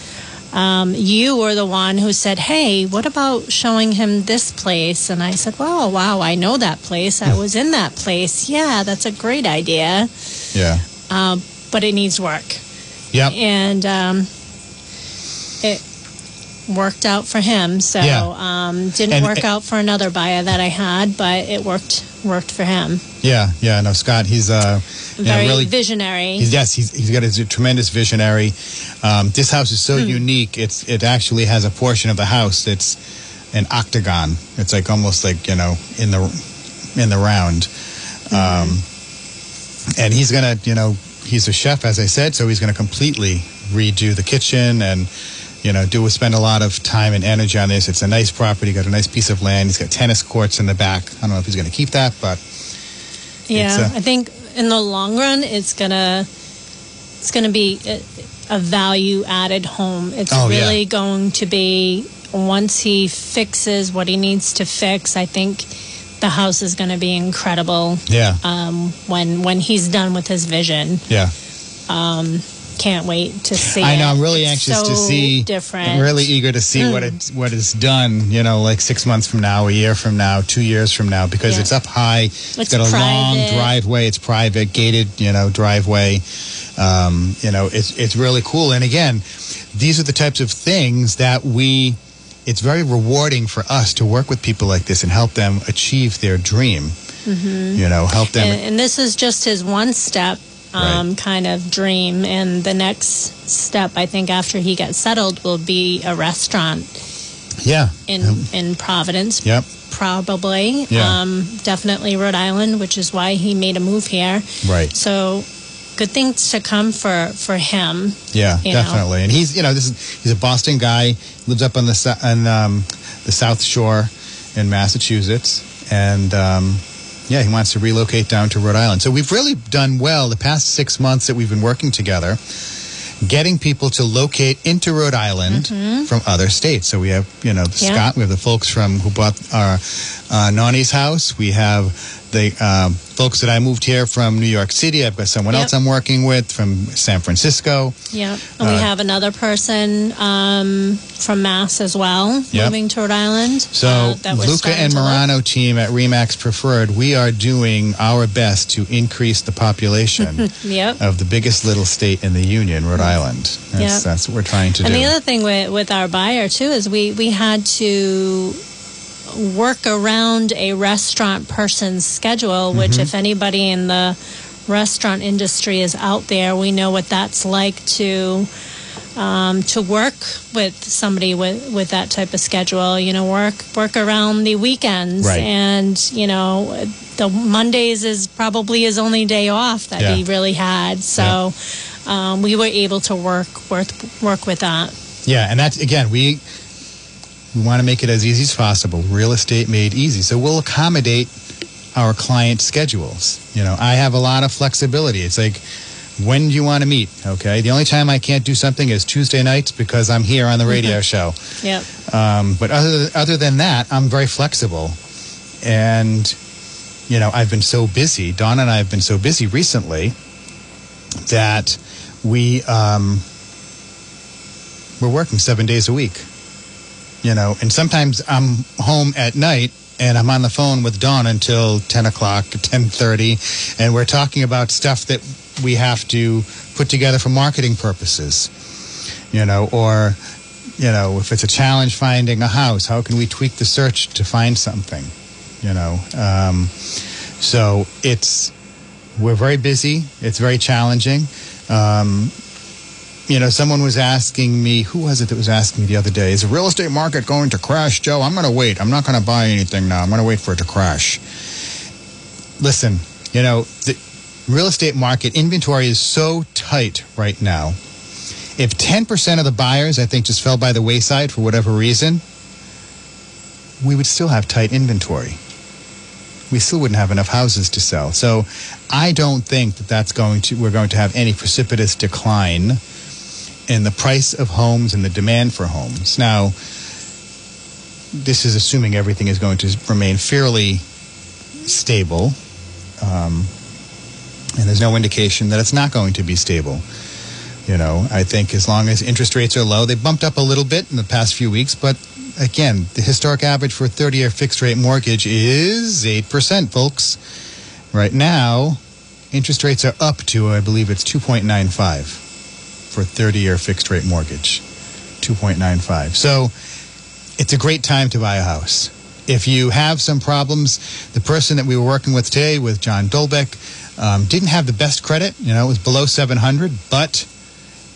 um, you were the one who said, "Hey, what about showing him this place?" And I said, "Well, wow, I know that place. I was in that place. Yeah, that's a great idea, Yeah. um, but it needs work." Yep. and um, it worked out for him. So Yeah. um, didn't And- work out for another buyer that I had, but it worked worked for him. Yeah. Yeah. No, Scott, he's, uh, you know, Very really, visionary. He's, yes, he's, he's got a tremendous visionary. Um, this house is so unique. It's it actually has a portion of the house that's an octagon. It's like almost like you know in the in the round. Um, and he's gonna you know he's a chef as I said, so he's gonna completely redo the kitchen and you know do spend a lot of time and energy on this. It's a nice property. Got a nice piece of land. He's got tennis courts in the back. I don't know if he's gonna keep that, but yeah, it's, uh, I think in the long run, it's gonna it's gonna be a, a value added home. It's Oh, yeah. really going to be once he fixes what he needs to fix. I think the house is going to be incredible yeah, um, when when he's done with his vision. yeah. Um, Can't wait to see. I know. it. I'm really It's anxious to see. Different. I'm really eager to see what it what it's done. You know, like six months from now, a year from now, two years from now, because Yeah. it's up high. it's It's got a long driveway. It's private, gated. You know, driveway. Um, you know, it's it's really cool. And again, these are the types of things that we. It's very rewarding for us to work with people like this and help them achieve their dream. You know, help them. and, and this is just his one step um, kind of dream. And the next step, I think, after he gets settled, will be a restaurant yeah. in in Providence. Yep. Probably, Yeah. um, definitely Rhode Island, which is why he made a move here. Right. So, good things to come for for him. Yeah, you know. definitely. And he's, you know, this is he's a Boston guy, lives up on the on um, the South Shore in Massachusetts, and um, yeah, he wants to relocate down to Rhode Island. So we've really done well the past six months that we've been working together, getting people to locate into Rhode Island from other states. So we have, you know, Mm-hmm. Yeah. Scott, we have the folks from who bought our uh, Nani's house. We have the um, folks that I moved here from New York City. I've got someone Yep. else I'm working with from San Francisco. Yeah, and we Uh, have another person um, from Mass as well Yep. moving to Rhode Island. So uh, Luca and look. Marano team at Remax Preferred, we are doing our best to increase the population [LAUGHS] Yep. of the biggest little state in the union, Rhode Island. That's, that's what we're trying to And do. And the other thing with, with our buyer too is we we had to work around a restaurant person's schedule. Which, Mm-hmm. if anybody in the restaurant industry is out there, we know what that's like to um, to work with somebody with, with that type of schedule. You know, work work around the weekends, Right. and you know, the Mondays is probably his only day off that Yeah. he really had. So. Um, we were able to work work work with that. yeah, and that's again we we want to make it as easy as possible. Real estate made easy, so we'll accommodate our client schedules. You know, I have a lot of flexibility. It's like, when do you want to meet? Okay. The only time I can't do something is Tuesday nights because I'm here on the radio show. Yep. Um, but other other than that, I'm very flexible, and you know I've been so busy. Dawn and I have been so busy recently that we um, we're working seven days a week. You know, and sometimes I'm home at night and I'm on the phone with Dawn until ten o'clock, [LAUGHS] ten thirty, and we're talking about stuff that we have to put together for marketing purposes. You know, or you know, if it's a challenge finding a house, how can we tweak the search to find something? You know, um, so it's we're very busy. It's very challenging. Um, you know, someone was asking me, who was it that was asking me the other day, is the real estate market going to crash, Joe? I'm going to wait. I'm not going to buy anything now. I'm going to wait for it to crash. Listen, you know, the real estate market inventory is so tight right now. If 10% of the buyers, I think, just fell by the wayside for whatever reason, we would still have tight inventory. We still wouldn't have enough houses to sell. So I don't think that that's going to, we're going to have any precipitous decline in the price of homes and the demand for homes. Now, this is assuming everything is going to remain fairly stable. Um, and there's no indication that it's not going to be stable. You know, I think as long as interest rates are low, they bumped up a little bit in the past few weeks, but again, the historic average for a 30 year fixed rate mortgage is 8%, folks. Right now, interest rates are up to, I believe it's 2.95 for a 30 year fixed rate mortgage. 2.95. So it's a great time to buy a house. If you have some problems, the person that we were working with today with John Dolbeck um, didn't have the best credit. You know, it was below 700, but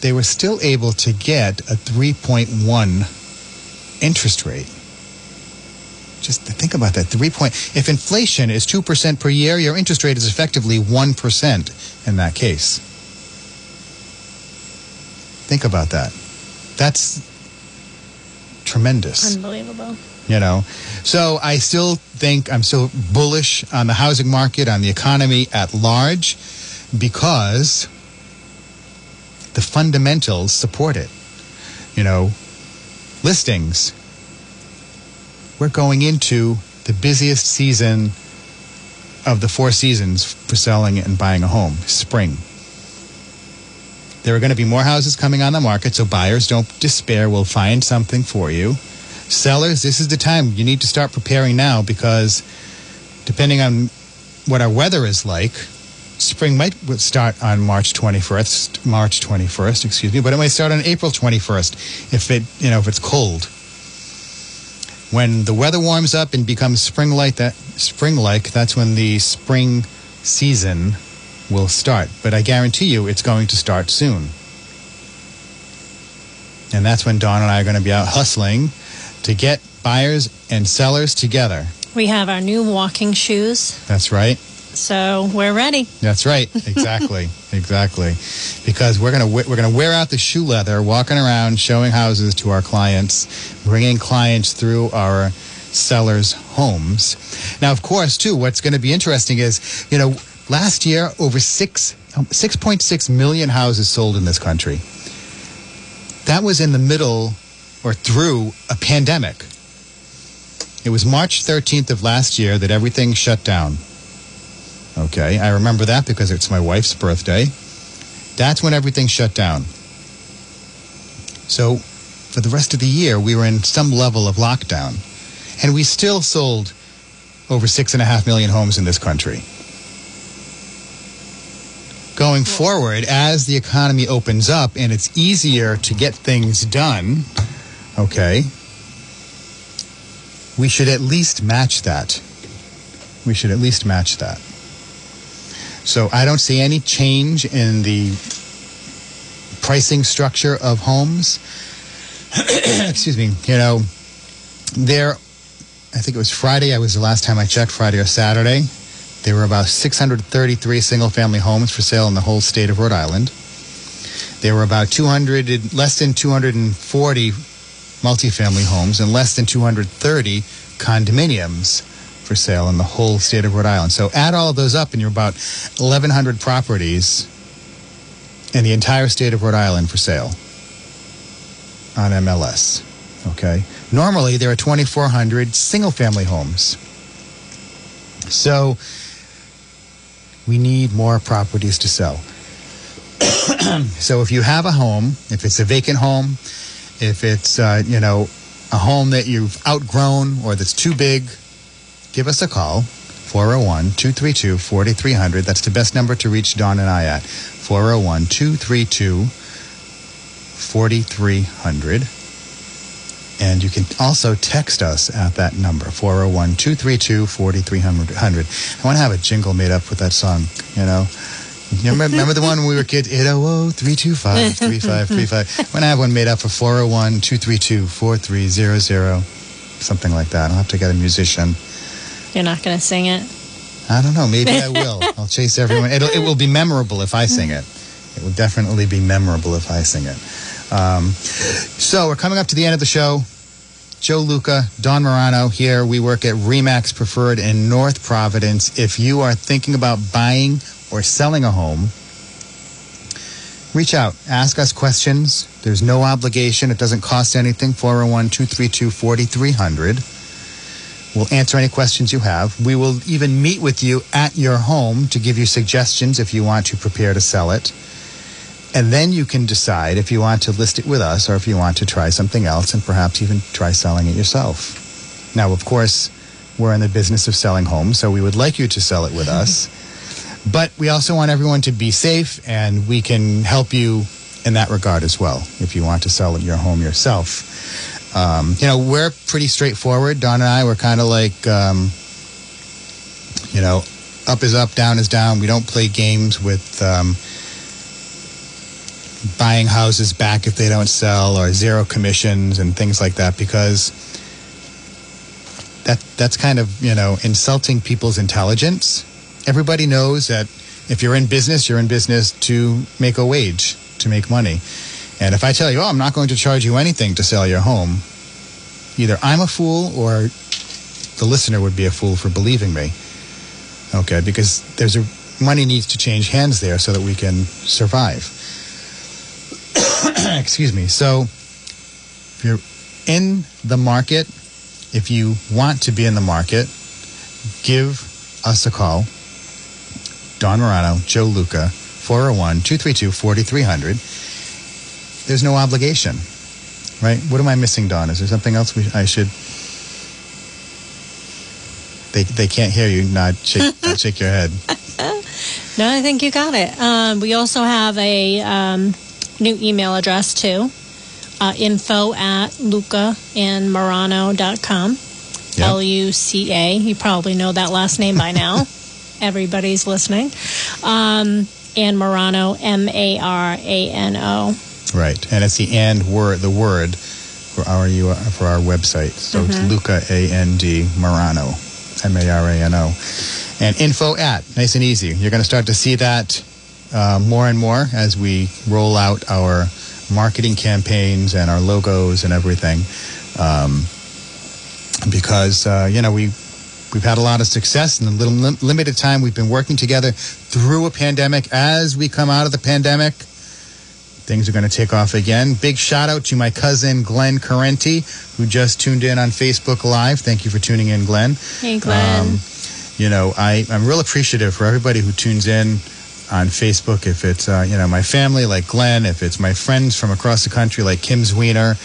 they were still able to get a 3.1 interest rate. Just think about that. Three point. If inflation is two percent per year, your interest rate is effectively one percent in that case. Think about that. That's tremendous. Unbelievable. You know, so I still think I'm still bullish on the housing market, on the economy at large, because the fundamentals support it. You know, listings. We're going into the busiest season of the four seasons for selling and buying a home spring. There are going to be more houses coming on the market, so buyers don't despair. We'll find something for you. Sellers, this is the time you need to start preparing now because depending on what our weather is like, spring might start on March 21st, March 21st, excuse me, but it might start on April 21st if it, you know, if it's cold. When the weather warms up and becomes spring like that, spring like, that's when the spring season will start. But I guarantee you it's going to start soon. And that's when Dawn and I are going to be out hustling to get buyers and sellers together. We have our new walking shoes, That's right. so we're ready. That's right. [LAUGHS] Exactly. exactly. Because we're gonna we- we're gonna wear out the shoe leather, walking around showing houses to our clients, bringing clients through our sellers' homes. Now, of course, too, what's going to be interesting is you know last year over six um, six point six million houses sold in this country. That was in the middle or through a pandemic. It was March 13th of last year that everything shut down. Okay, I remember that because it's my wife's birthday. That's when everything shut down. So, for the rest of the year, we were in some level of lockdown. And we still sold over six and a half million homes in this country. Going forward, as the economy opens up and it's easier to get things done, okay, we should at least match that. We should at least match that. So I don't see any change in the pricing structure of homes. [COUGHS] Excuse me. You know, there, I think it was Friday. I was the last time I checked, Friday or Saturday. There were about 633 single family homes for sale in the whole state of Rhode Island. There were about 200, less than 240 multifamily homes and less than 230 condominiums for sale in the whole state of Rhode Island. So add all of those up, and you're about 1,100 properties in the entire state of Rhode Island for sale on MLS. Okay. Normally, there are 2,400 single family homes. So we need more properties to sell. [COUGHS] so if you have a home, if it's a vacant home, if it's, uh, you know, a home that you've outgrown or that's too big, give us a call. 401 232 4300. That's the best number to reach Dawn and I at. 401 232 4300. And you can also text us at that number, 401 232 4300. I want to have a jingle made up with that song, you know? You remember, remember the one when we were kids? 800 325 3535. I want to have one made up for 401 232 4300. Something like that. I'll have to get a musician. You're not going to sing it. I don't know. Maybe I will. [LAUGHS] I'll chase everyone. It'll, it will be memorable if I sing it. It will definitely be memorable if I sing it. Um, so we're coming up to the end of the show. Joe Luca, Dawn Marano here. We work at Remax Preferred in North Providence. If you are thinking about buying or selling a home, reach out. Ask us questions. There's no obligation. It doesn't cost anything. 401 232 4300. We'll answer any questions you have. We will even meet with you at your home to give you suggestions if you want to prepare to sell it. And then you can decide if you want to list it with us or if you want to try something else and perhaps even try selling it yourself. Now, of course, we're in the business of selling homes, so we would like you to sell it with us. [LAUGHS] But we also want everyone to be safe, and we can help you in that regard as well if you want to sell your home yourself. Um, you know, we're pretty straightforward. Dawn and I, we're kind of like, um, you know, up is up, down is down. We don't play games with um, buying houses back if they don't sell or zero commissions and things like that because that that's kind of you know insulting people's intelligence. Everybody knows that if you're in business, you're in business to make a wage, to make money. And if I tell you, oh, I'm not going to charge you anything to sell your home, either I'm a fool or the listener would be a fool for believing me. Okay, because there's a money needs to change hands there so that we can survive. [COUGHS] Excuse me. So if you're in the market, if you want to be in the market, give us a call. Dawn Marano, Joe Luca, 401 232 4300. There's no obligation, right? What am I missing, Dawn? Is there something else we, I should? They, they can't hear you. Nod, shake, [LAUGHS] shake your head. [LAUGHS] No, I think you got it. Um, we also have a um, new email address too uh, info at luca and lucaandmarano.com. Yep. L U C A. You probably know that last name by now. [LAUGHS] Everybody's listening. Um, and Marano, M A R A N O. Right, and it's the and word, the word for our for our website. So it's Luca A N D Marano, M A R A N O, and info at nice and easy. You're going to start to see that uh, more and more as we roll out our marketing campaigns and our logos and everything, um, because uh, you know we. We've had a lot of success in the little lim- limited time we've been working together through a pandemic. As we come out of the pandemic, things are going to take off again. Big shout out to my cousin Glenn Carenti, who just tuned in on Facebook Live. Thank you for tuning in, Glenn. Hey, Glenn. Um, you know, I, I'm real appreciative for everybody who tunes in on Facebook. If it's, uh, you know, my family like Glenn, if it's my friends from across the country like Kim Zwiener,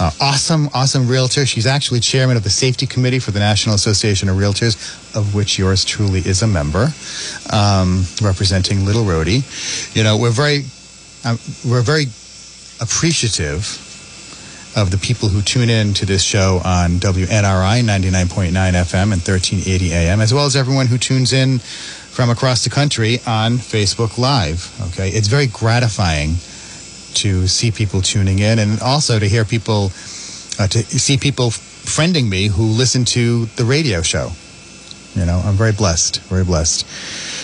uh, awesome, awesome realtor. She's actually chairman of the safety committee for the National Association of Realtors, of which yours truly is a member, um, representing Little Rhodey. You know, we're very, um, we're very appreciative of the people who tune in to this show on WNRI 99.9 FM and 1380 AM, as well as everyone who tunes in from across the country on Facebook Live. Okay, it's very gratifying to see people tuning in and also to hear people, uh, to see people friending me who listen to the radio show. You know, I'm very blessed, very blessed.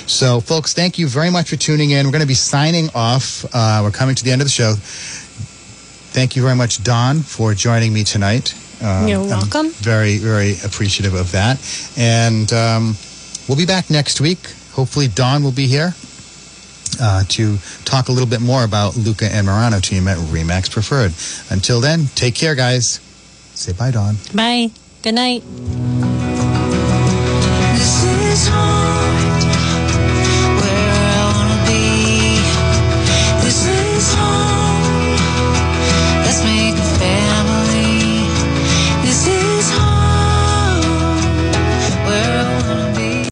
So, folks, thank you very much for tuning in. We're going to be signing off. Uh, we're coming to the end of the show. Thank you very much, Dawn, for joining me tonight. Um, You're I'm welcome. very, very appreciative of that. And um, We'll be back next week. Hopefully, Dawn will be here uh, to talk a little bit more about Luca and Marano team at Remax Preferred. Until then, take care, guys. Say bye, Dawn. Bye. Good night.